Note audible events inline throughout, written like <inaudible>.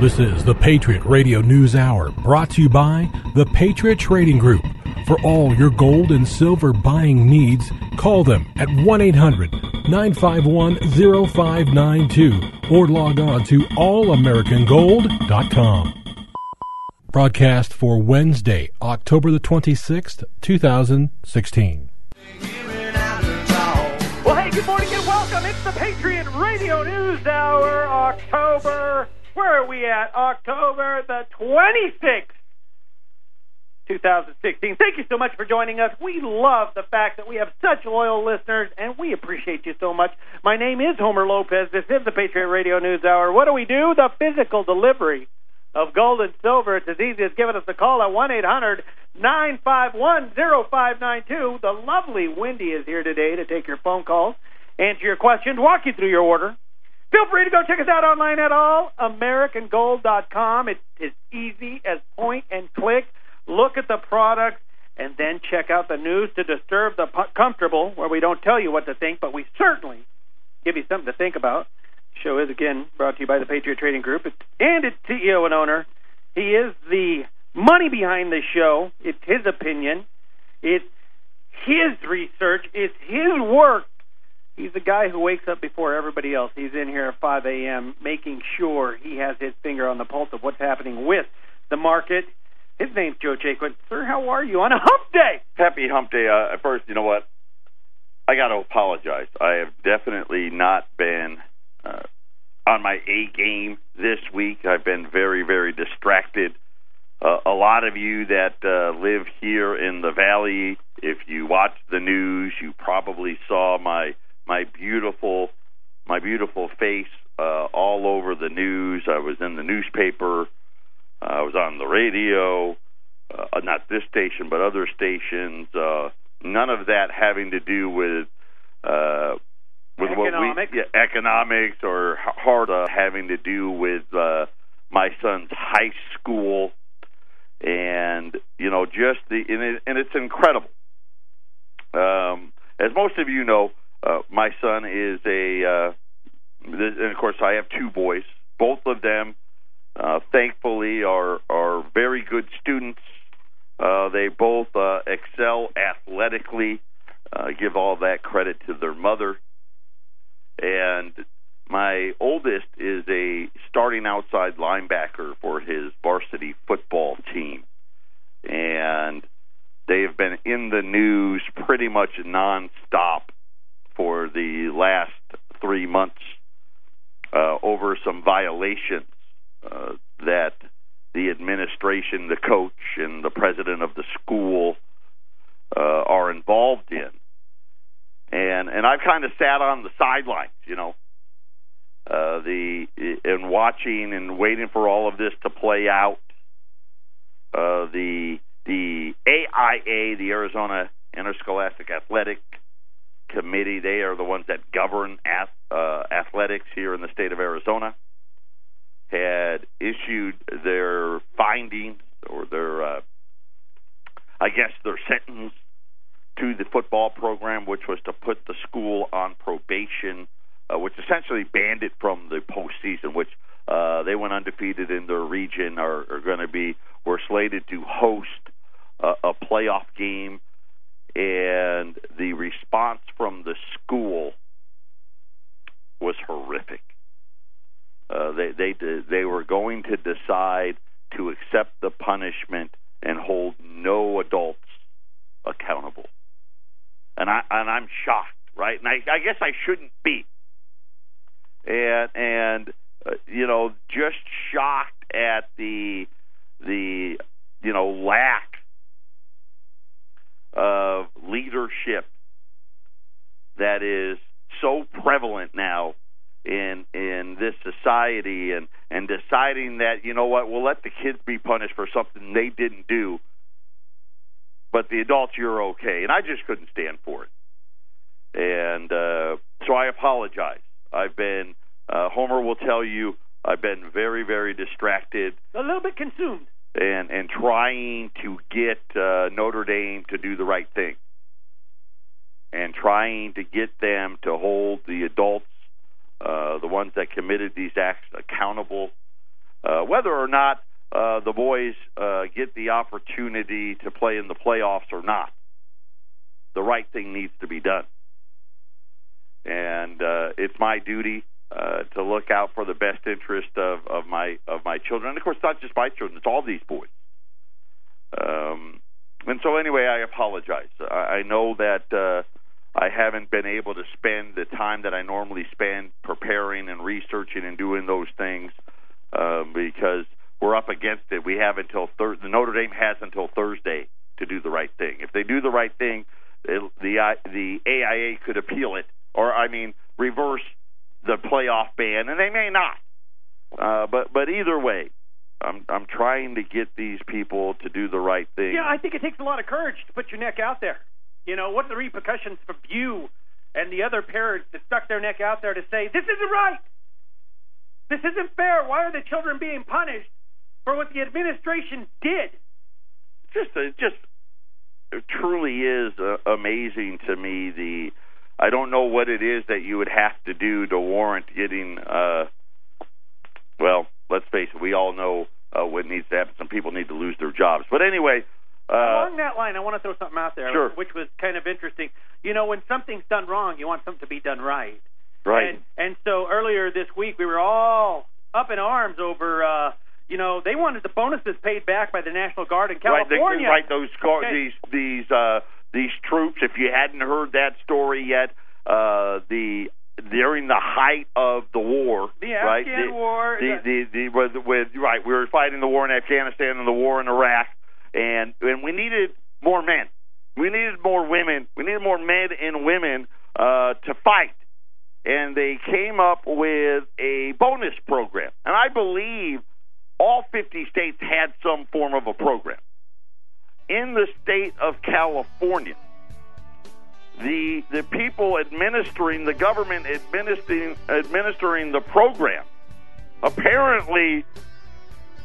This is the Patriot Radio News Hour, brought to you by the Patriot Trading Group. For all your gold and silver buying needs, call them at 1 800 951 0592 or log on to allamericangold.com. Broadcast for Wednesday, October the 26th, 2016. Well, hey, good morning and welcome. It's the Patriot Radio News Hour, October. Where are we at? October the 26th, 2016. Thank you so much for joining us. We love the fact that we have such loyal listeners, and we appreciate you so much. My name is Homer Lopez. This is the Patriot Radio News Hour. What do we do? The physical delivery of gold and silver. It's as easy as giving us a call at 1 800 951 0592. The lovely Wendy is here today to take your phone calls, answer your questions, walk you through your order. Feel free to go check us out online at allamericangold.com. It's as easy as point and click. Look at the products and then check out the news to disturb the comfortable, where we don't tell you what to think, but we certainly give you something to think about. The show is again brought to you by the Patriot Trading Group and its CEO and owner. He is the money behind the show. It's his opinion. It's his research. It's his work. He's the guy who wakes up before everybody else. He's in here at 5 a.m. making sure he has his finger on the pulse of what's happening with the market. His name's Joe Jaquin. Sir, how are you on a hump day? Happy hump day. Uh, first, you know what? I got to apologize. I have definitely not been uh, on my A game this week. I've been very, very distracted. Uh, a lot of you that uh, live here in the valley, if you watch the news, you probably saw my my beautiful my beautiful face uh, all over the news. I was in the newspaper. Uh, I was on the radio. Uh, not this station, but other stations. Uh, none of that having to do with uh, with economics. what we yeah, economics or hard uh, having to do with uh, my son's high school, and you know just the and, it, and it's incredible. Um, as most of you know, uh, my son is a, uh, and of course I have two boys. Both of them, uh, thankfully, are are very good students. Uh, they both uh, excel athletically. Uh, give all that credit to their mother. And my oldest is a starting outside linebacker for his varsity football team. And they have been in the news pretty much nonstop the last three months uh, over some violations uh, that the administration, the coach, and the president of the school uh, are involved in. And and I've kind of sat on the sidelines, you know, uh, the and watching and waiting for all of this to play out. Uh, the the AIA, the Arizona Interscholastic Athletic Committee, they are the ones that govern ath- uh, athletics here in the state of Arizona, had issued their findings or their, uh, I guess, their sentence to the football program, which was to put the school on probation, uh, which essentially banned it from the postseason, which uh, they went undefeated in their region, are, are going to be, were slated to host a, a playoff game and the response from the school was horrific. Uh, they they they were going to decide to accept the punishment and hold no adults accountable, and I and I'm shocked, right? And I, I guess I shouldn't be, and and uh, you know just shocked at the the you know lack of leadership that is so prevalent now in in this society and and deciding that you know what we'll let the kids be punished for something they didn't do but the adults you're okay. And I just couldn't stand for it. And uh so I apologize. I've been uh Homer will tell you I've been very very distracted. A little bit consumed and and trying to get uh, Notre Dame to do the right thing, and trying to get them to hold the adults, uh, the ones that committed these acts, accountable. uh, whether or not uh, the boys uh, get the opportunity to play in the playoffs or not, the right thing needs to be done. And uh, it's my duty uh, to look out for the best interest of, of my of my children. And of course, not just my children; it's all these boys. Um, and so, anyway, I apologize. I, I know that uh, I haven't been able to spend the time that I normally spend preparing and researching and doing those things uh, because we're up against it. We have until thir- the Notre Dame has until Thursday to do the right thing. If they do the right thing, it, the the AIA could appeal it, or I mean, reverse the playoff ban, and they may not. Uh, but but either way, I'm I'm trying to get these people to do the right thing. Yeah, I think it takes a lot of courage to put your neck out there. You know, what are the repercussions for you and the other parents that stuck their neck out there to say this isn't right, this isn't fair? Why are the children being punished for what the administration did? Just it just it truly is uh, amazing to me the I don't know what it is that you would have to do to warrant getting. Uh, well, let's face it. We all know uh, what needs to happen. Some people need to lose their jobs. But anyway, uh, along that line, I want to throw something out there, Sure. which was kind of interesting. You know, when something's done wrong, you want something to be done right. right. And, and so earlier this week, we were all up in arms over. uh you know, they wanted the bonuses paid back by the National Guard in Right, California. right, those scar- Okay. these these uh, these troops. If you hadn't heard that story yet, uh, the during the height of the war, The right? Afghan the, war, the, the- the, with, with right, we were fighting the war in Afghanistan and the war in Iraq, and and we needed more men, we needed more women, we needed more men and women uh, to fight, and they came up with a bonus program, and I believe all 50 states had some form of a program. In the state of California, the the people administering the government administering administering the program apparently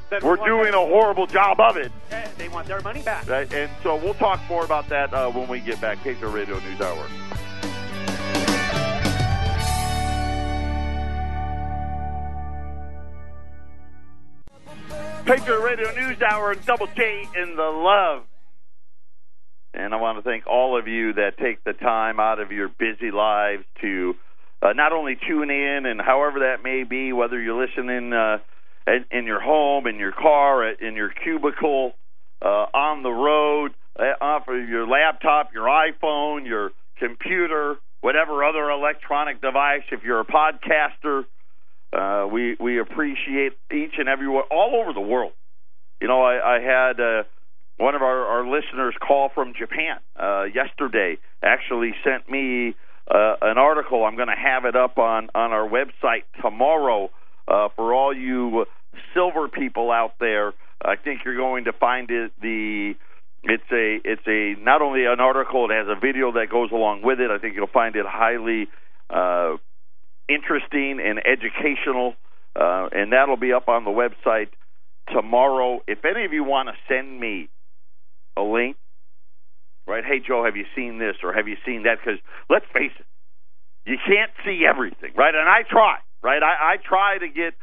That we're doing a horrible job of it. They want their money back. Right? And so we'll talk more about that uh, when we get back. Patriot Radio News Hour. Patriot Radio News Hour, Double J in the love. And I want to thank all of you that take the time out of your busy lives to uh, not only tune in and however that may be, whether you're listening uh, in, in your home, in your car, in your cubicle, uh, on the road, uh, off of your laptop, your iPhone, your computer, whatever other electronic device. If you're a podcaster, uh, we we appreciate each and every one all over the world. You know, I, I had uh, one of our, our listeners call from Japan uh, yesterday. Actually, sent me uh, an article. I'm going to have it up on on our website tomorrow uh, for all you silver people out there. I think you're going to find it the it's a it's a not only an article it has a video that goes along with it. I think you'll find it highly uh, interesting and educational, uh, and that'll be up on the website tomorrow. If any of you want to send me a link, right? Hey Joe, have you seen this or have you seen that? Because let's face it, you can't see everything, right? And I try, right? I, I try to get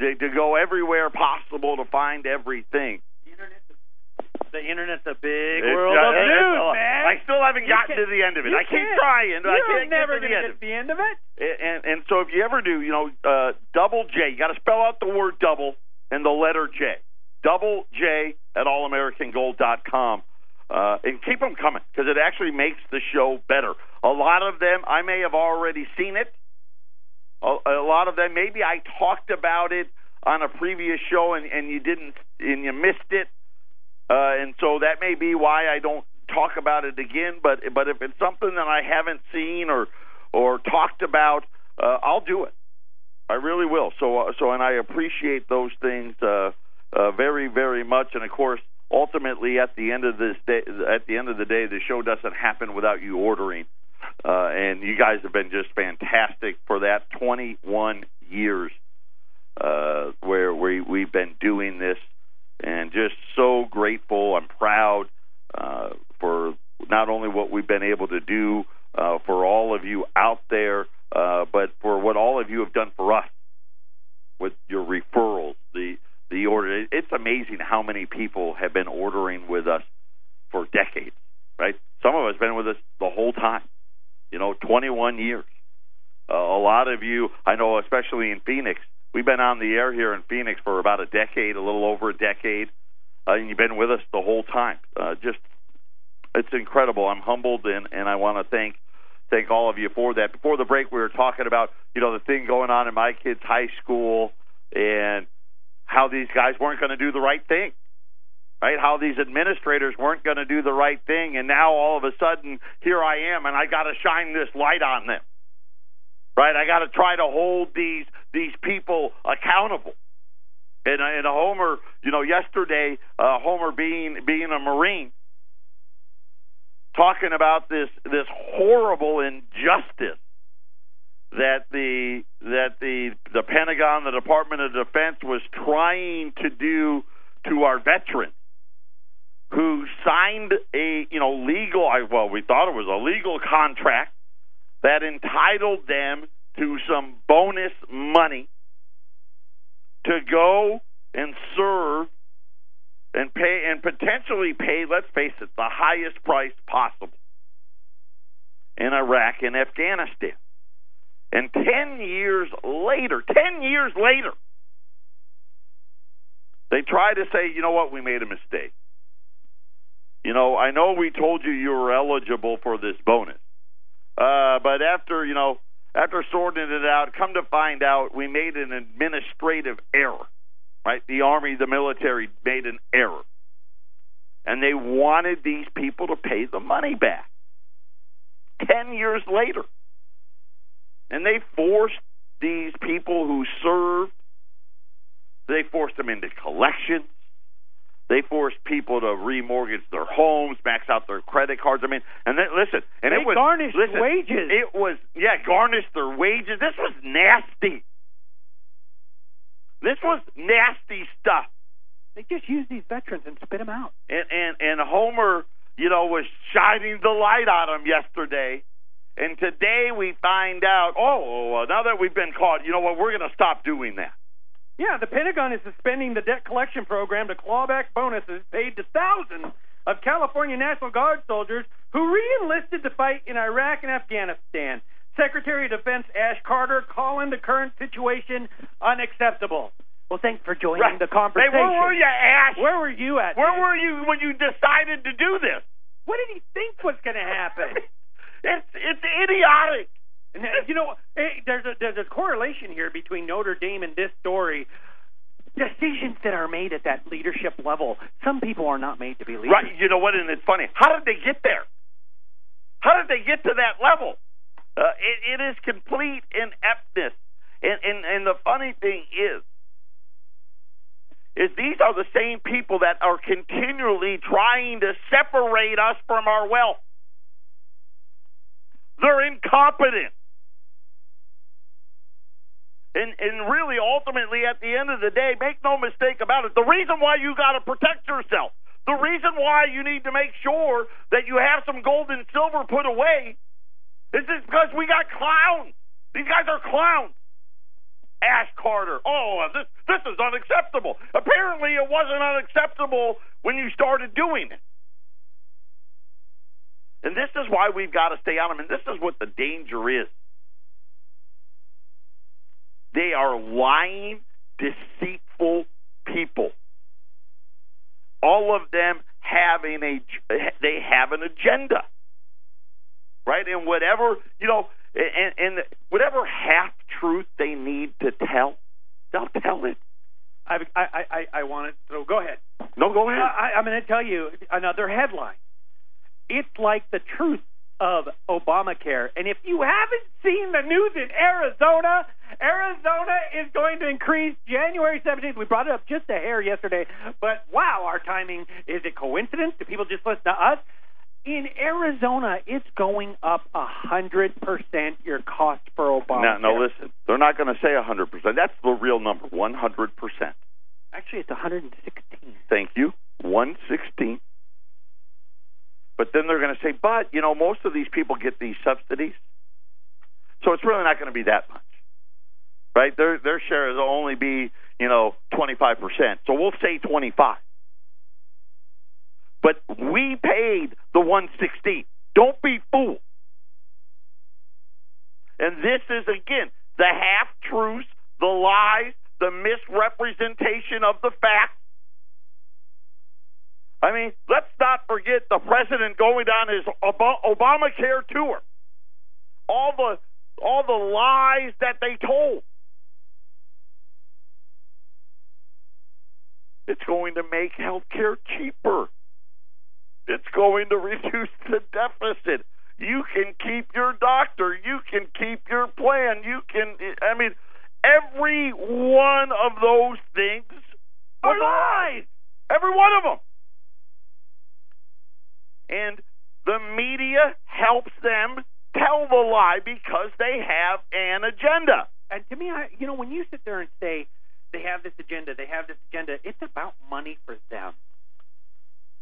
to, to go everywhere possible to find everything. The internet's a, the internet's a big It's- world of uh, news, uh, man. I still haven't You gotten to the end of it. I keep can't. trying. but I You're can't never get to the gonna end get of to the end of it. and and so if you ever do, you know, uh, double J, you got to spell out the word double and the letter J. Double J at allamericangold.com. Uh, and keep them coming because it actually makes the show better. A lot of them, I may have already seen it. A, a lot of them, maybe I talked about it on a previous show and, and you didn't, and you missed it. Uh, and so that may be why I don't talk about it again. But but if it's something that I haven't seen or or talked about, uh, I'll do it. I really will. So uh, so and I appreciate those things uh, uh, very very much. And of course, ultimately at the end of this day, at the end of the day, the show doesn't happen without you ordering. Uh, and you guys have been just fantastic for that 21 years uh, where we we've been doing this, and just so grateful. I'm proud uh, for not only what we've been able to do uh, for all of you out there, uh, but for what all of you have done for us with your referrals, the it's amazing how many people have been ordering with us for decades, right? Some of us have been with us the whole time, you know, 21 years. Uh, a lot of you, I know, especially in Phoenix, we've been on the air here in Phoenix for about a decade, a little over a decade, uh, and you've been with us the whole time. Uh, just, it's incredible. I'm humbled, and and I want to thank thank all of you for that. Before the break, we were talking about you know the thing going on in my kids' high school and how these guys weren't going to do the right thing right? How these administrators weren't going to do the right thing, and now all of a sudden here I am, and I got to shine this light on them, right? I got to try to hold these these people accountable. And, and Homer, you know, yesterday, uh, Homer being being a Marine, talking about this this horrible injustice that the that the the Pentagon, the Department of Defense was trying to do to our veterans who signed a you know legal well we thought it was a legal contract that entitled them to some bonus money to go and serve and pay and potentially pay let's face it the highest price possible in Iraq and Afghanistan and 10 years later 10 years later they try to say you know what we made a mistake you know, I know we told you you were eligible for this bonus, uh, but after you know, after sorting it out, come to find out we made an administrative error. Right, the army, the military made an error, and they wanted these people to pay the money back. Ten years later, and they forced these people who served. They forced them into collections they forced people to remortgage their homes, max out their credit cards. I mean, and then listen, and they it was garnished listen, wages. It was yeah, garnished their wages. This was nasty. This was nasty stuff. They just used these veterans and spit them out. And and and Homer, you know, was shining the light on them yesterday. And today we find out, oh, now that we've been caught, you know what? We're going to stop doing that. Yeah, the Pentagon is suspending the debt collection program to claw back bonuses paid to thousands of California National Guard soldiers who reenlisted to fight in Iraq and Afghanistan. Secretary of Defense Ash Carter calling the current situation unacceptable. Well, thanks for joining right. the conversation. Hey, where were you, Ash? Where were you at? Where man? were you when you decided to do this? What did he think was going to happen? <laughs> it's it's idiotic. And you know, there's a there's a correlation here between Notre Dame and this story. Decisions that are made at that leadership level, some people are not made to be leaders. Right. You know what? And it's funny. How did they get there? How did they get to that level? Uh, it, it is complete ineptness. And, and and the funny thing is, is these are the same people that are continually trying to separate us from our wealth. They're incompetent. And, and really, ultimately, at the end of the day, make no mistake about it, the reason why you got to protect yourself, the reason why you need to make sure that you have some gold and silver put away is because we got clowns. These guys are clowns. Ash Carter. Oh, uh, this this is unacceptable. Apparently, it wasn't unacceptable when you started doing it. And this is why we've got to stay on them. And this is what the danger is. They are lying, deceitful people. All of them having a they have an agenda, right? And whatever you know, and, and whatever half truth they need to tell, they'll tell it. I I I, I want it. So go ahead. No, go ahead. I, I'm going to tell you another headline. It's like the truth of Obamacare. And if you haven't seen the news in Arizona, Arizona is going to increase January 17th. We brought it up just a hair yesterday, but wow, our timing. Is it coincidence? Do people just listen to us? In Arizona, it's going up a hundred percent your cost for Obamacare. No, no, listen. They're not going to say a hundred percent. That's the real number, one hundred percent. Actually, it's 116. Thank you, one sixteen. But then they're going to say, but, you know, most of these people get these subsidies. So it's really not going to be that much. Right? Their their share will only be, you know, 25%. So we'll say 25. But we paid the 116. Don't be fooled. And this is again the half truths, the lies, the misrepresentation of the facts. I mean, let's not forget the president going on his Obamacare tour. All the all the lies that they told. It's going to make health care cheaper. It's going to <laughs> reduce the deficit. You can keep your doctor. You can keep your plan. You can, I mean, every one of those things are lies. Every one of them. And the media helps them tell the lie because they have an agenda. And to me, I, you know, when you sit there and say they have this agenda, they have this agenda, it's about money for them.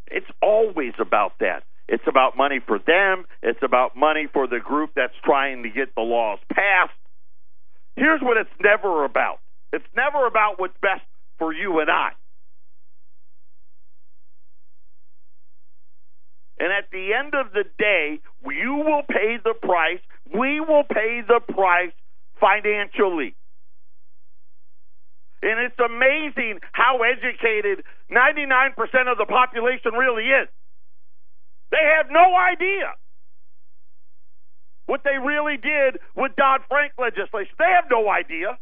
It's always about that. It's about money for them. It's about money for the group that's trying to get the laws passed. Here's what it's never about it's never about what's best for you and I. And at the end of the day, you will pay the price. We will pay the price financially. And it's amazing how educated 99% of the population really is. They have no idea what they really did with Dodd Frank legislation. They have no idea.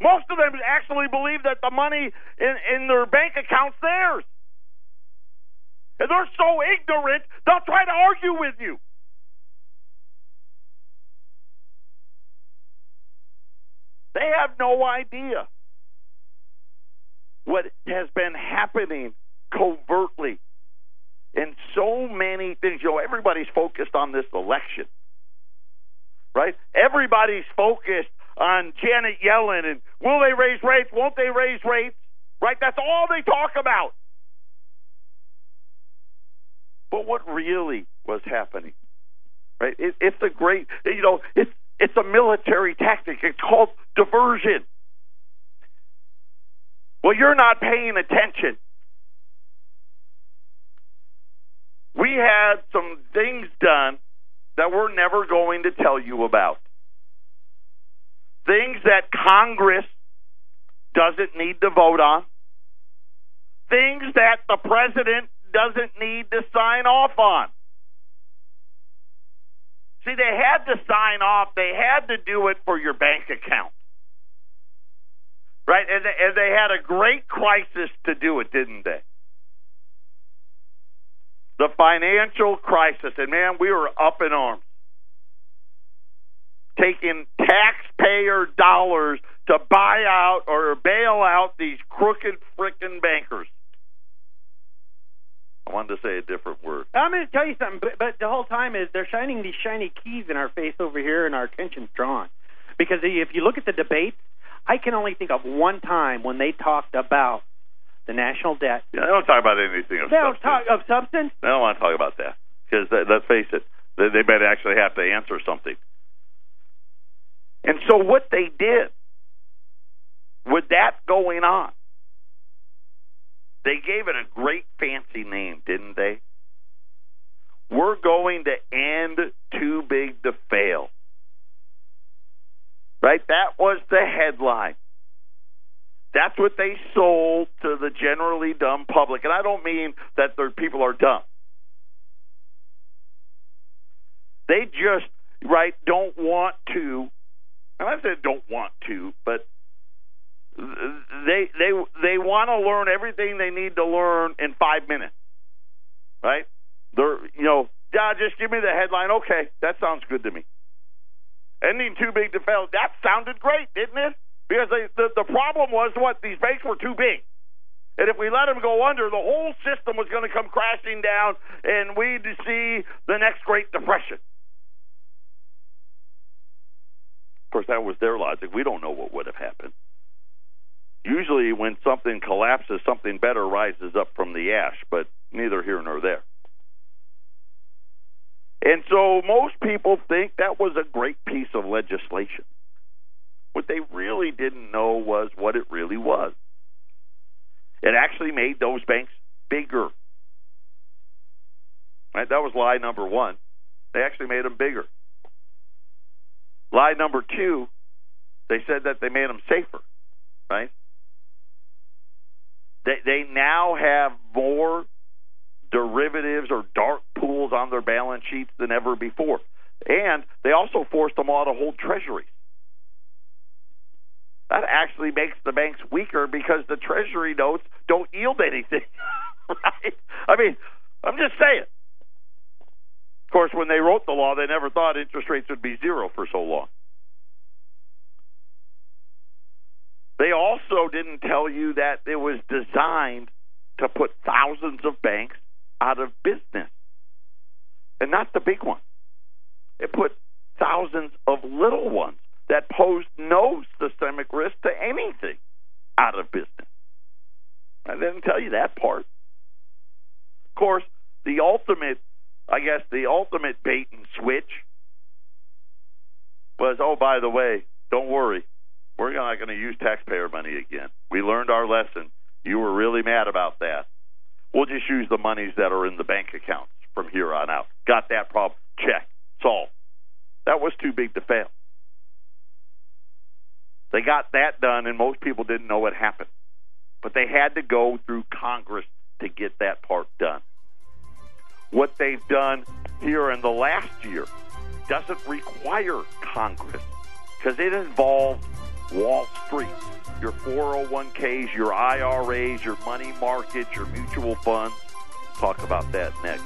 Most of them actually believe that the money in, in their bank account's theirs. And they're so ignorant, they'll try to argue with you. They have no idea what has been happening covertly in so many things. You know, everybody's focused on this election, right? Everybody's focused on Janet Yellen and will they raise rates? Won't they raise rates? Right? That's all they talk about. But what really was happening, right? It, it's a great, you know, it's it's a military tactic. It's called diversion. Well, you're not paying attention. We had some things done that we're never going to tell you about. Things that Congress doesn't need to vote on. Things that the president doesn't need to sign off on. See, they had to sign off. They had to do it for your bank account. Right? And they, and they had a great crisis to do it, didn't they? The financial crisis. And man, we were up in arms. Taking taxpayer dollars to buy out or bail out these crooked frickin' bankers. I wanted to say a different word. I'm going to tell you something, but, but the whole time is they're shining these shiny keys in our face over here, and our attention's drawn. Because if you look at the debates, I can only think of one time when they talked about the national debt. Yeah, they don't talk about anything of they substance. don't talk of substance. They don't want to talk about that because let's face it, they, they better actually have to answer something. And so what they did with that going on they gave it a great fancy name, didn't they? We're going to end too big to fail. Right? That was the headline. That's what they sold to the generally dumb public. And I don't mean that their people are dumb. They just, right, don't want to, and I said don't want to, but they they they want to learn everything they need to learn in five minutes, right? They're you know, yeah, just give me the headline. Okay, that sounds good to me. Ending too big to fail. That sounded great, didn't it? Because they, the the problem was what these banks were too big. And if we let them go under, the whole system was going to come crashing down, and we'd see the next Great Depression. Of course, that was their logic. We don't know what would have happened. Usually, when something collapses, something better rises up from the ash, but neither here nor there. And so most people think that was a great piece of legislation. What they really didn't know was what it really was. It actually made those banks bigger. Right? That was lie number one. They actually made them bigger. Lie number two, they said that they made them safer. Right? They they now have more derivatives or dark pools on their balance sheets than ever before. And they also forced them all to hold treasuries. That actually makes the banks weaker because the treasury notes don't yield anything. <laughs> right? I mean, I'm just saying. Of course, when they wrote the law, they never thought interest rates would be zero for so long. They also didn't tell you that it was designed to put thousands of banks out of business. And not the big ones. It put thousands of little ones that posed no systemic risk to anything out of business. I didn't tell you that part. Of course, the ultimate, I guess, the ultimate bait and switch was, oh, by the way, don't worry, we're not going to use taxpayer money again. We learned our lesson. You were really mad about that. We'll just use the monies that are in the bank accounts from here on out. Got that problem? Check. Solved. That was too big to fail. They got that done, and most people didn't know what happened. But they had to go through Congress to get that part done. What they've done here in the last year doesn't require Congress because it involves Wall Street, your 401ks, your IRAs, your money markets, your mutual funds. Talk about that next.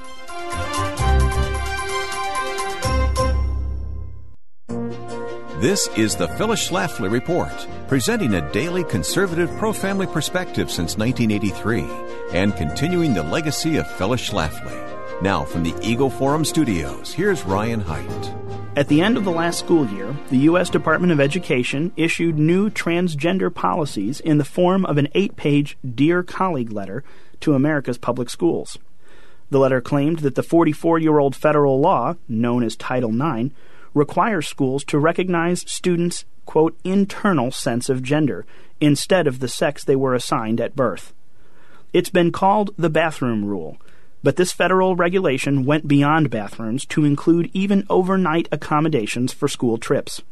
This is the Phyllis Schlafly Report, presenting a daily conservative pro family perspective since 1983 and continuing the legacy of Phyllis Schlafly. Now, from the Eagle Forum studios, here's Ryan Haidt. At the end of the last school year, the U.S. Department of Education issued new transgender policies in the form of an eight page Dear Colleague letter to America's public schools. The letter claimed that the 44 year old federal law, known as Title IX, requires schools to recognize students' quote, internal sense of gender instead of the sex they were assigned at birth. It's been called the bathroom rule, but this federal regulation went beyond bathrooms to include even overnight accommodations for school trips.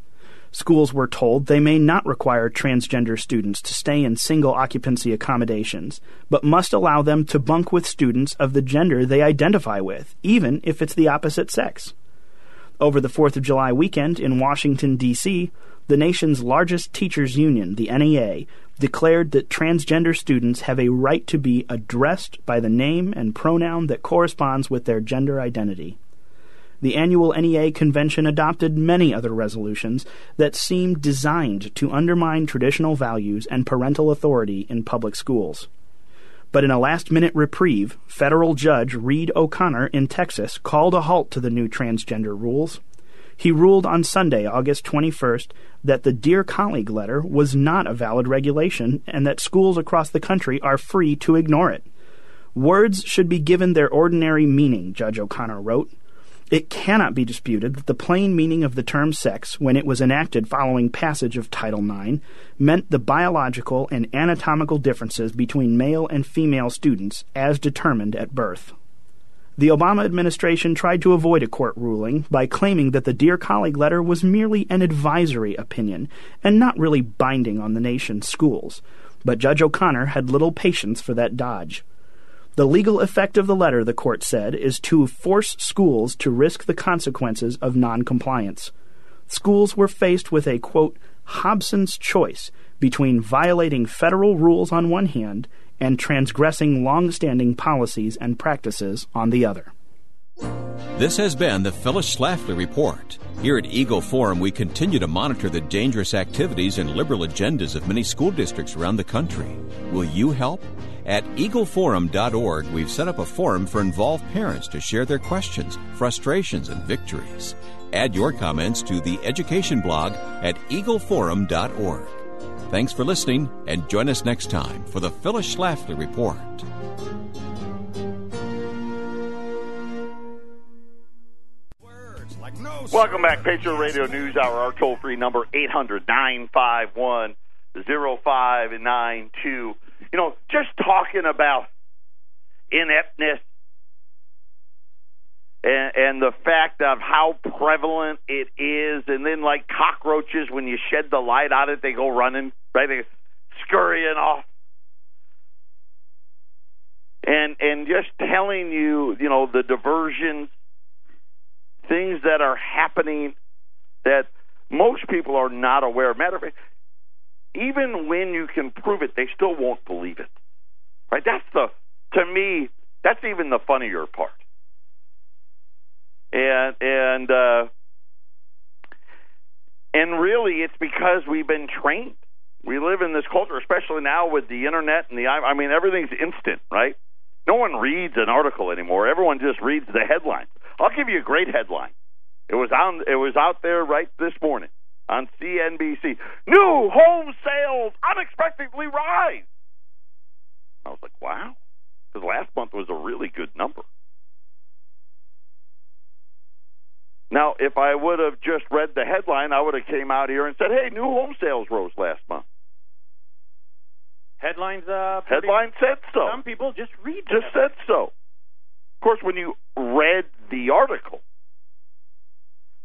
Schools were told they may not require transgender students to stay in single occupancy accommodations, but must allow them to bunk with students of the gender they identify with, even if it's the opposite sex. Over the 4th of July weekend in Washington, D.C., the nation's largest teachers union, the NEA, declared that transgender students have a right to be addressed by the name and pronoun that corresponds with their gender identity. The annual NEA convention adopted many other resolutions that seemed designed to undermine traditional values and parental authority in public schools. But in a last minute reprieve, federal judge Reed O'Connor in Texas called a halt to the new transgender rules. He ruled on Sunday, August 21st, that the Dear Colleague letter was not a valid regulation and that schools across the country are free to ignore it. Words should be given their ordinary meaning, Judge O'Connor wrote. It cannot be disputed that the plain meaning of the term sex, when it was enacted following passage of Title IX, meant the biological and anatomical differences between male and female students as determined at birth. The Obama administration tried to avoid a court ruling by claiming that the Dear Colleague letter was merely an advisory opinion and not really binding on the nation's schools. But Judge O'Connor had little patience for that dodge. The legal effect of the letter, the court said, is to force schools to risk the consequences of noncompliance. Schools were faced with a, quote, Hobson's choice between violating federal rules on one hand and transgressing long-standing policies and practices on the other. This has been the Phyllis Schlafly Report. Here at Eagle Forum, we continue to monitor the dangerous activities and liberal agendas of many school districts around the country. Will you help? At eagleforum.org, we've set up a forum for involved parents to share their questions, frustrations, and victories. Add your comments to the education blog at eagleforum.org. Thanks for listening, and join us next time for the Phyllis Schlafly Report. Welcome back, Patriot Radio News Hour. Our toll free number eight hundred nine five one zero five nine two. You know, just talking about ineptness and, and the fact of how prevalent it is, and then like cockroaches, when you shed the light on it, they go running, right? They scurrying off. And and just telling you, you know, the diversions, things that are happening that most people are not aware. Of. Matter of fact, even when you can prove it, they still won't believe it. Right? That's the to me, that's even the funnier part. And and uh and really it's because we've been trained. We live in this culture, especially now with the internet and the I mean everything's instant, right? No one reads an article anymore. Everyone just reads the headlines. I'll give you a great headline. It was on it was out there right this morning on CNBC. New home sales unexpectedly rise. I was like, wow. Because last month was a really good number. Now, if I would have just read the headline, I would have came out here and said, "Hey, new home sales rose last month." Headlines. Uh, Headline said so. Some people just read. Just them. said so. Of course, when you read the article,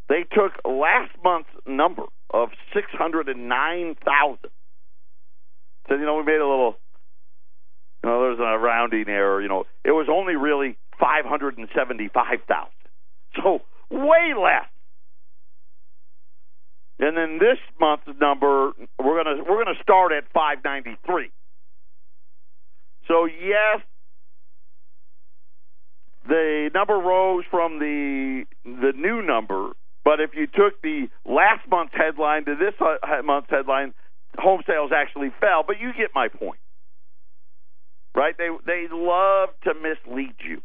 they took last month's number of six hundred and nine thousand. Said, you know, we made a little, you know, there's a rounding error. You know, it was only really five hundred and seventy-five thousand. So way less. And then this month's number, we're gonna we're gonna start at five ninety three. So yes, the number rose from the the new number, but if you took the last month's headline to this uh, month's headline, home sales actually fell. But you get my point, right? They they love to mislead you.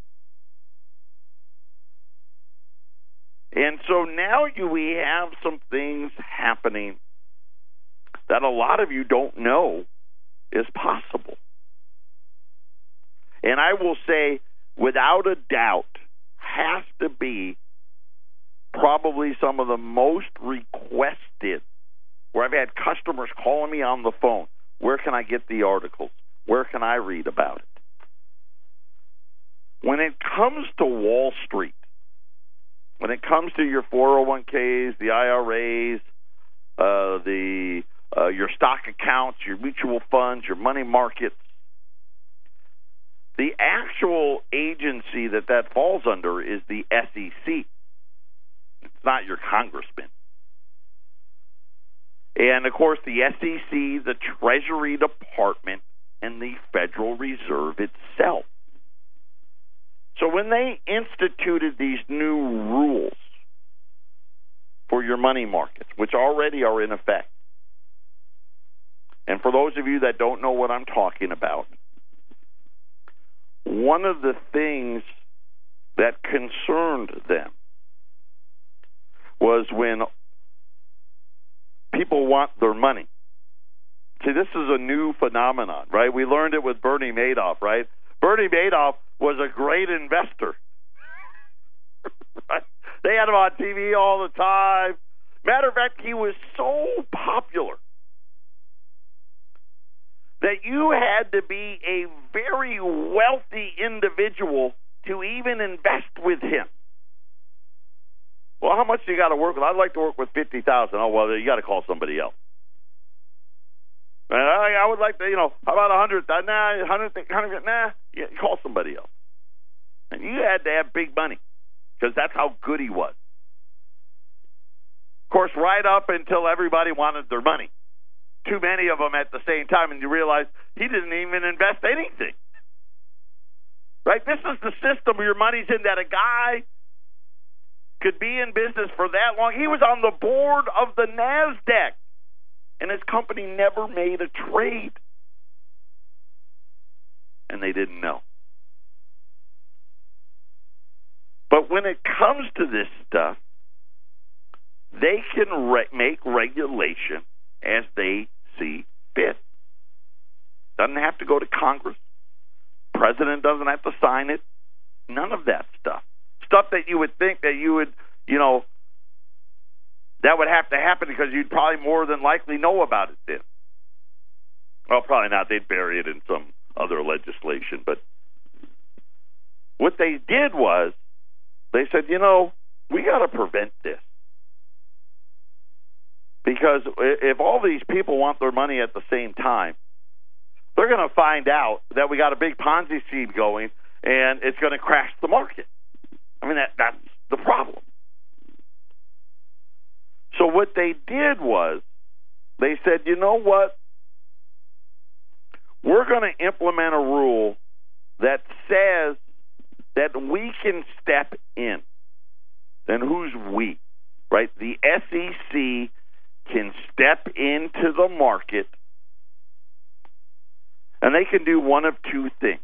And so now you, we have some things happening that a lot of you don't know is possible. And I will say, without a doubt, has to be probably some of the most requested, where I've had customers calling me on the phone. Where can I get the articles? Where can I read about it? When it comes to Wall Street, when it comes to your 401ks, the IRAs, uh, the uh, your stock accounts, your mutual funds, your money markets, the actual agency that that falls under is the SEC. It's not your congressman. And of course, the SEC, the Treasury Department, and the Federal Reserve itself. So when they instituted these new rules for your money markets, which already are in effect, and for those of you that don't know what I'm talking about, one of the things that concerned them was when people want their money. See, this is a new phenomenon, right? We learned it with Bernie Madoff, right? Bernie Madoff was a great investor. they had him on TV all the time. Matter of fact, he was so popular that you had to be a very wealthy individual to even invest with him. Well, how much do you got to work with? I'd like to work with fifty thousand. Oh well, you got to call somebody else. And I, I would like to, you know, how about a hundred? Uh, nah, hundred, hundred. Nah, yeah, call somebody else. And you had to have big money because that's how good he was. Of course, right up until everybody wanted their money. Too many of them at the same time, and you realize he didn't even invest anything. Right? This is the system your money's in that a guy could be in business for that long. He was on the board of the NASDAQ, and his company never made a trade. And they didn't know. But when it comes to this stuff, they can re- make regulation as they see fit. Doesn't have to go to Congress. President doesn't have to sign it. None of that stuff. Stuff that you would think that you would, you know, that would have to happen because you'd probably more than likely know about it then. Well, probably not. They'd bury it in some other legislation. But what they did was they said, you know, we got to prevent this. Because if all these people want their money at the same time, they're going to find out that we got a big Ponzi scheme going and it's going to crash the market. I mean, that, that's the problem. So what they did was they said, you know what? We're going to implement a rule that says that we can step in. Then who's we? Right? The SEC can step into the market and they can do one of two things.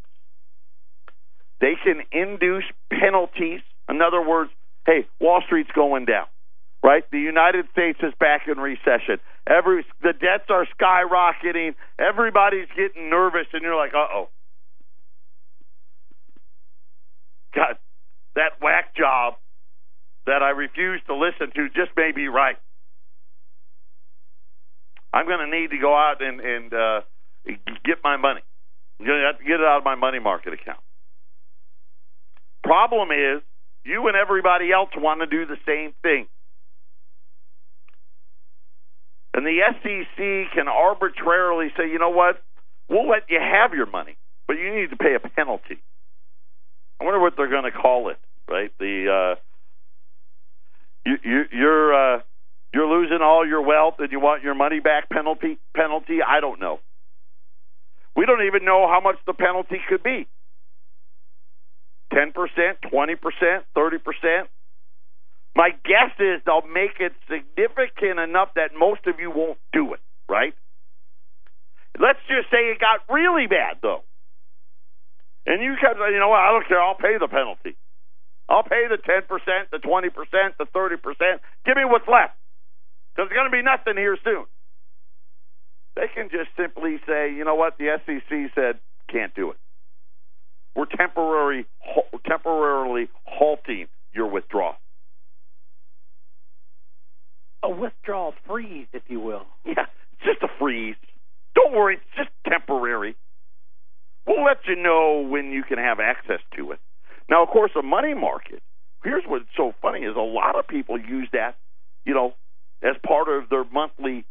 They can induce penalties. In other words, hey, Wall Street's going down, right? The United States is back in recession. Every the debts are skyrocketing. Everybody's getting nervous, and you're like, uh oh. God, that whack job that I refuse to listen to just may be right. I'm going to need to go out and, and uh, get my money. I'm going to have to get it out of my money market account. Problem is, you and everybody else want to do the same thing. And the SEC can arbitrarily say, you know what, we'll let you have your money, but you need to pay a penalty. I wonder what they're going to call it, right? The uh, you, you, you're uh, you're losing all your wealth and you want your money back penalty penalty. I don't know. We don't even know how much the penalty could be. 10%, 20%, 30%. My guess is they'll make it significant enough that most of you won't do it, right? Let's just say it got really bad, though. And you kept saying, you know what, I don't care, I'll pay the penalty. I'll pay the 10%, the 20%, the 30%. Give me what's left. There's going to be nothing here soon. They can just simply say, you know what, the SEC said, can't do it. We're temporary, temporarily halting your withdrawal. A withdrawal freeze, if you will. <laughs> Yeah, just a freeze. Don't worry, it's just temporary. We'll let you know when you can have access to it. Now, of course, a money market. Here's what's so funny is a lot of people use that, you know, as part of their monthly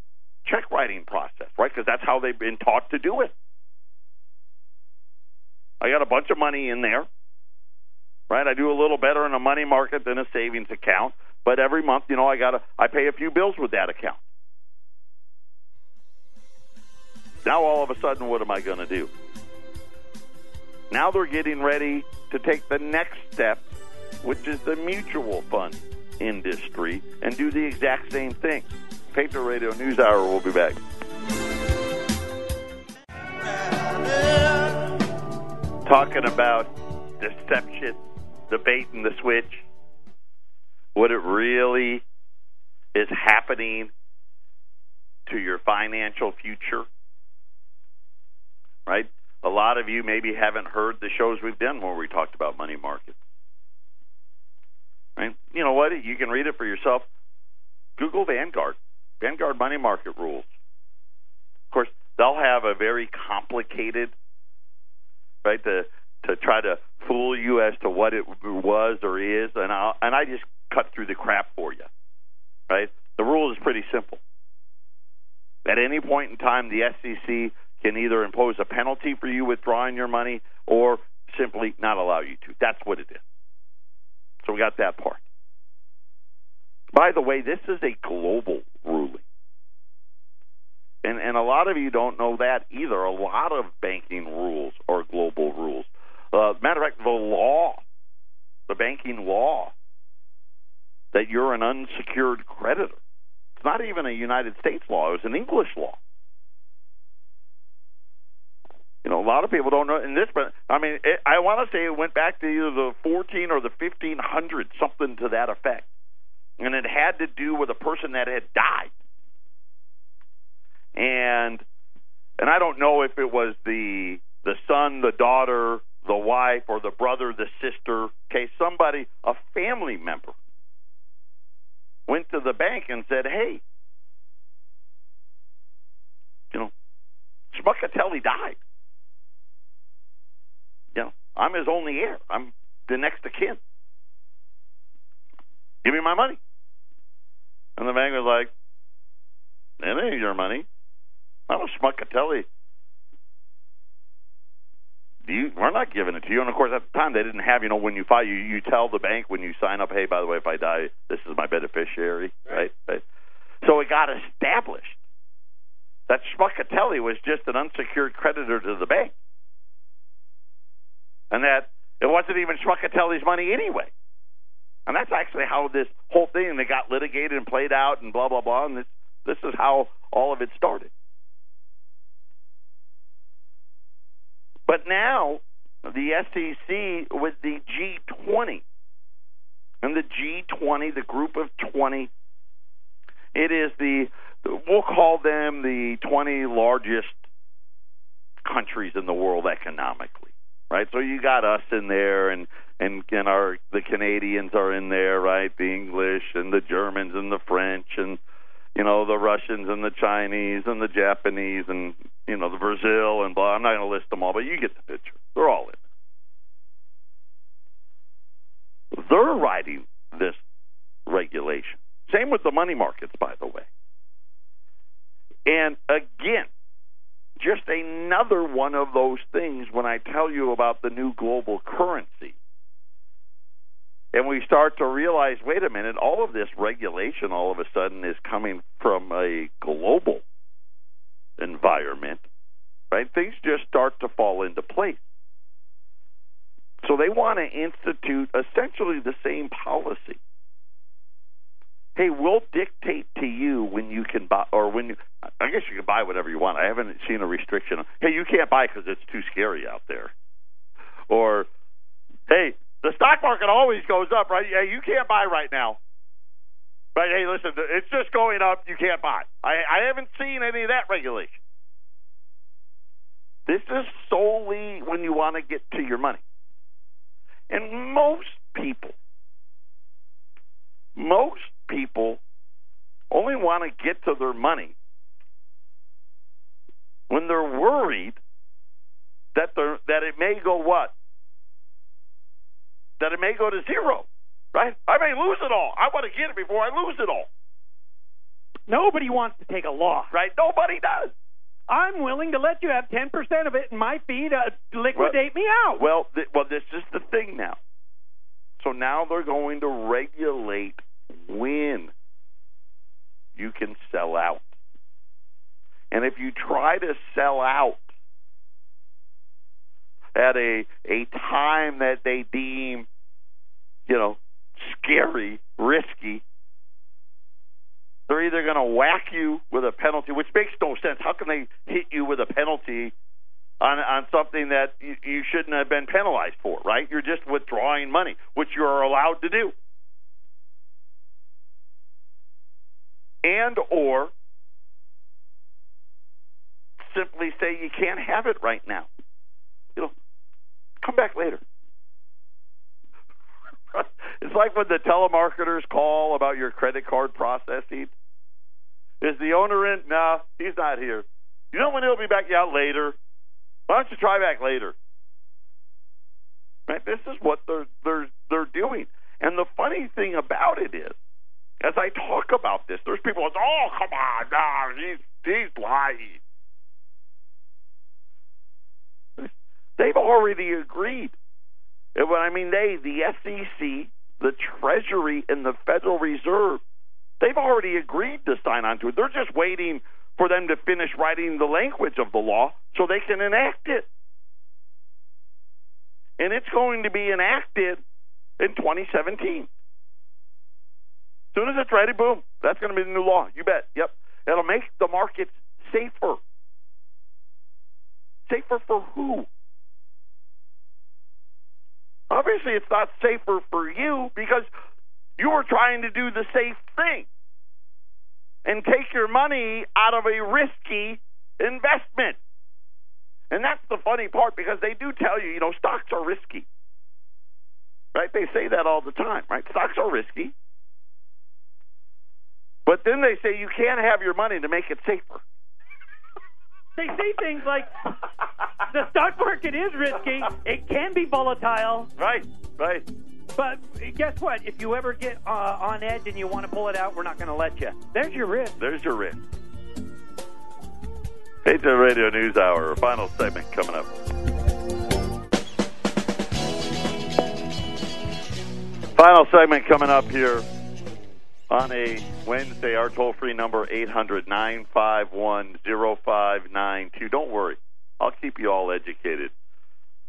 check writing process, right? Because that's how they've been taught to do it. I got a bunch of money in there, right? I do a little better in a money market than a savings account, but every month, you know, I got to I pay a few bills with that account. Now all of a sudden, what am I going to do? Now they're getting ready to take the next step, which is the mutual fund industry, and do the exact same thing. Patriot Radio News Hour will be back. Talking about deception, the bait and the switch, what it really is happening to your financial future. Right? A lot of you maybe haven't heard the shows we've done where we talked about money markets. Right? You know what? You can read it for yourself. Google Vanguard. Vanguard money market rules. Of course, they'll have a very complicated, right, to to try to fool you as to what it was or is, and I and I just cut through the crap for you, right? The rule is pretty simple. At any point in time, the SEC can either impose a penalty for you withdrawing your money or simply not allow you to. That's what it is. So we got that part. By the way, this is a global ruling. And, and a lot of you don't know that either. A lot of banking rules are global rules. Uh, matter of fact, the law, the banking law, that you're an unsecured creditor. It's not even a United States law, it was an English law. You know, a lot of people don't know. In this, but I mean, it, I want to say it went back to either the 14 or the 1500, something to that effect and it had to do with a person that had died. And and I don't know if it was the the son, the daughter, the wife, or the brother, the sister. Okay, somebody, a family member, went to the bank and said, "Hey, you know, Schmuckatelli died. You know, I'm his only heir. I'm the next of kin. Give me my money." And the bank was like, "That ain't your money. I'm a Schmuckatelli you, we're not giving it to you. And of course, at the time, they didn't have, you know, when you file, you, you tell the bank when you sign up, hey, by the way, if I die, this is my beneficiary, right? right? So it got established that Schmuckatelli was just an unsecured creditor to the bank. And that it wasn't even Schmuckatelli's money anyway. And that's actually how this whole thing that got litigated and played out and blah blah blah. And this this is how all of it started. But now the SEC with the G20 and the G20, the group of 20, it is the we'll call them the 20 largest countries in the world economically, right? So you got us in there, and and and our the Canadians are in there, right? The English and the Germans and the French and you know the Russians and the Chinese and the Japanese and you know the Brazil and blah. I'm not going to list them all, but you get the picture. They're all in. They're writing this regulation. Same with the money markets, by the way. And again, just another one of those things when I tell you about the new global currency and we start to realize wait a minute, all of this regulation all of a sudden is coming from a global environment, right? Things just start to fall into place. So they want to institute essentially the same policy. Hey, we'll dictate to you when you can buy, or when you, I guess you can buy whatever you want. I haven't seen a restriction. Hey, you can't buy because it's too scary out there. Or, hey, the stock market always goes up, right? Yeah, you can't buy right now. But hey, listen, it's just going up. You can't buy. I, I haven't seen any of that regulation. This is solely when you want to get to your money. And most people, most people only want to get to their money when they're worried that they're, that it may go what that it may go to zero, right? I may lose it all. I want to get it before I lose it all. Nobody wants to take a loss. Right? Nobody does. I'm willing to let you have 10% of it in my fee to liquidate well, me out. Well, th- well, this is the thing now. So now they're going to regulate when you can sell out. And if you try to sell out at a a time that they deem you know, scary, risky. They're either going to whack you with a penalty, which makes no sense. How can they hit you with a penalty on on something that you, you shouldn't have been penalized for? Right? You're just withdrawing money, which you are allowed to do, and or simply say you can't have it right now. You know, come back later. <laughs> it's like when the telemarketers call about your credit card processing. Is the owner in? No, he's not here. You know when he'll be back out later? Why don't you try back later? Right? This is what they're they're they're doing. And the funny thing about it is, as I talk about this, there's people that oh come on, no, he's he's lying. They've already agreed and I mean they, the SEC, the Treasury, and the Federal Reserve, they've already agreed to sign on to it. They're just waiting for them to finish writing the language of the law so they can enact it. And it's going to be enacted in 2017. As soon as it's ready, boom, that's going to be the new law. You bet. Yep. It'll make the markets safer. Safer for who? Obviously, it's not safer for you because you were trying to do the safe thing and take your money out of a risky investment. And that's the funny part because they do tell you, you know, stocks are risky. Right? They say that all the time, right? Stocks are risky. But then they say you can't have your money to make it safer. They say things like the stock market is risky. It can be volatile. Right, right. But guess what? If you ever get uh, on edge and you want to pull it out, we're not going to let you. There's your risk. There's your risk. Patriot Radio News Hour, final segment coming up. Final segment coming up here on a Wednesday. Our toll free number 800 951 0592. Don't worry, I'll keep you all educated.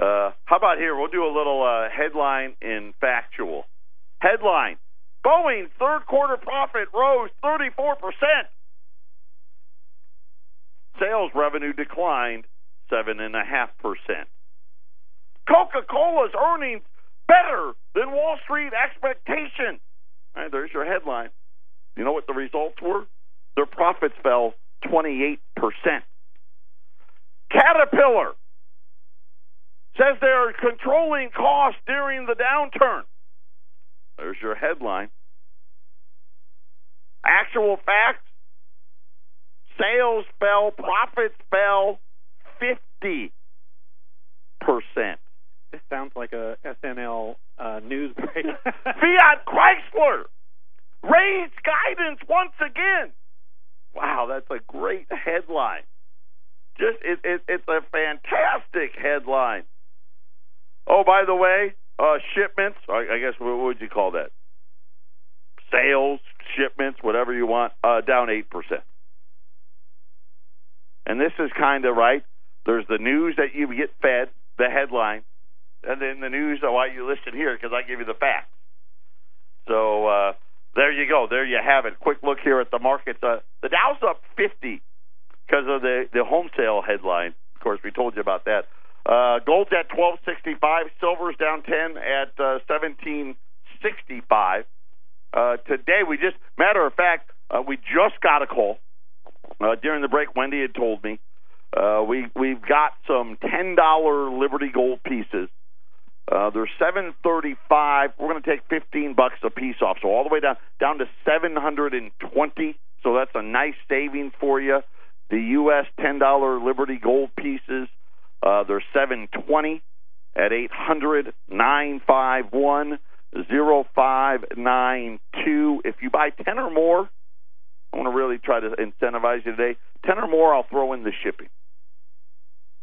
Uh, how about here? We'll do a little uh, headline in factual. Headline Boeing third quarter profit rose 34%. Sales revenue declined 7.5%. Coca Cola's earnings better than Wall Street expectations. Right, there's your headline. You know what the results were? Their profits fell 28%. Caterpillar says they're controlling costs during the downturn. There's your headline. Actual facts sales fell, profits fell 50%. This sounds like a SNL uh, news <laughs> break. Fiat Chrysler raised guidance once again. Wow, that's a great headline. Just it, it, it's a fantastic headline. Oh, by the way, uh, shipments. I, I guess what would you call that? Sales, shipments, whatever you want. Uh, down eight percent. And this is kind of right. There's the news that you get fed, the headline, and then the news of why you listen here because I give you the facts. So uh, there you go. There you have it. Quick look here at the markets. Uh, the Dow's up 50 because of the the home sale headline. Of course, we told you about that. Uh, gold's at 1265. Silver's down 10 at uh, 1765. Uh, today, we just matter of fact, uh, we just got a call uh, during the break. Wendy had told me uh, we we've got some ten dollar Liberty Gold pieces. Uh, they're seven thirty five. We're going to take fifteen bucks a piece off, so all the way down down to seven hundred and twenty. So that's a nice saving for you. The U.S. ten dollar Liberty Gold pieces, uh, they're seven twenty at eight hundred nine five one zero five nine two. If you buy ten or more, I want to really try to incentivize you today. Ten or more, I'll throw in the shipping.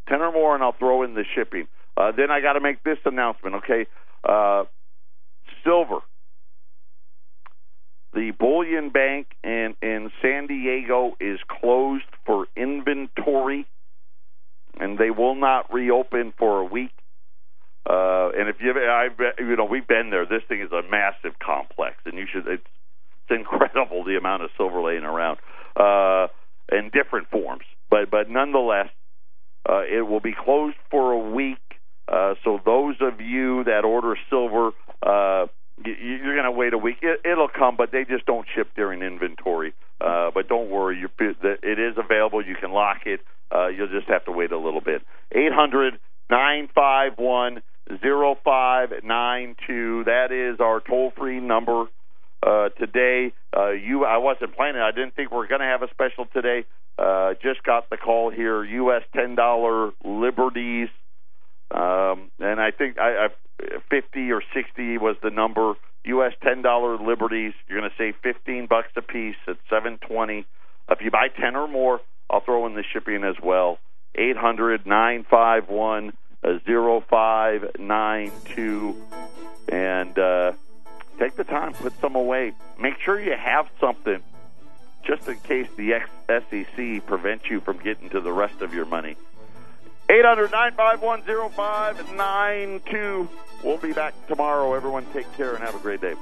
Ten or more, and I'll throw in the shipping. Uh, then I got to make this announcement, okay? Uh, silver. The bullion bank in in San Diego is closed for inventory, and they will not reopen for a week. Uh, and if you, I, you know, we've been there. This thing is a massive complex, and you should. It's, it's incredible the amount of silver laying around uh, in different forms. But but nonetheless, uh, it will be closed for a week. Uh, so those of you that order silver, uh, you're going to wait a week. It, it'll come, but they just don't ship during inventory. Uh, but don't worry, it is available. You can lock it. Uh, you'll just have to wait a little bit. Eight hundred nine five one zero five nine two. That is our toll free number. Uh, today, uh, you I wasn't planning. I didn't think we are going to have a special today. Uh, just got the call here. U.S. ten dollar liberties, um, and I think I, I fifty or sixty was the number. U.S. ten dollar liberties. You're going to save fifteen bucks a piece at seven twenty. If you buy ten or more, I'll throw in the shipping as well. Eight hundred nine five one zero five nine two, and uh, take the time, put some away. Make sure you have something just in case the SEC prevents you from getting to the rest of your money. 800 951 0592. We'll be back tomorrow. Everyone take care and have a great day.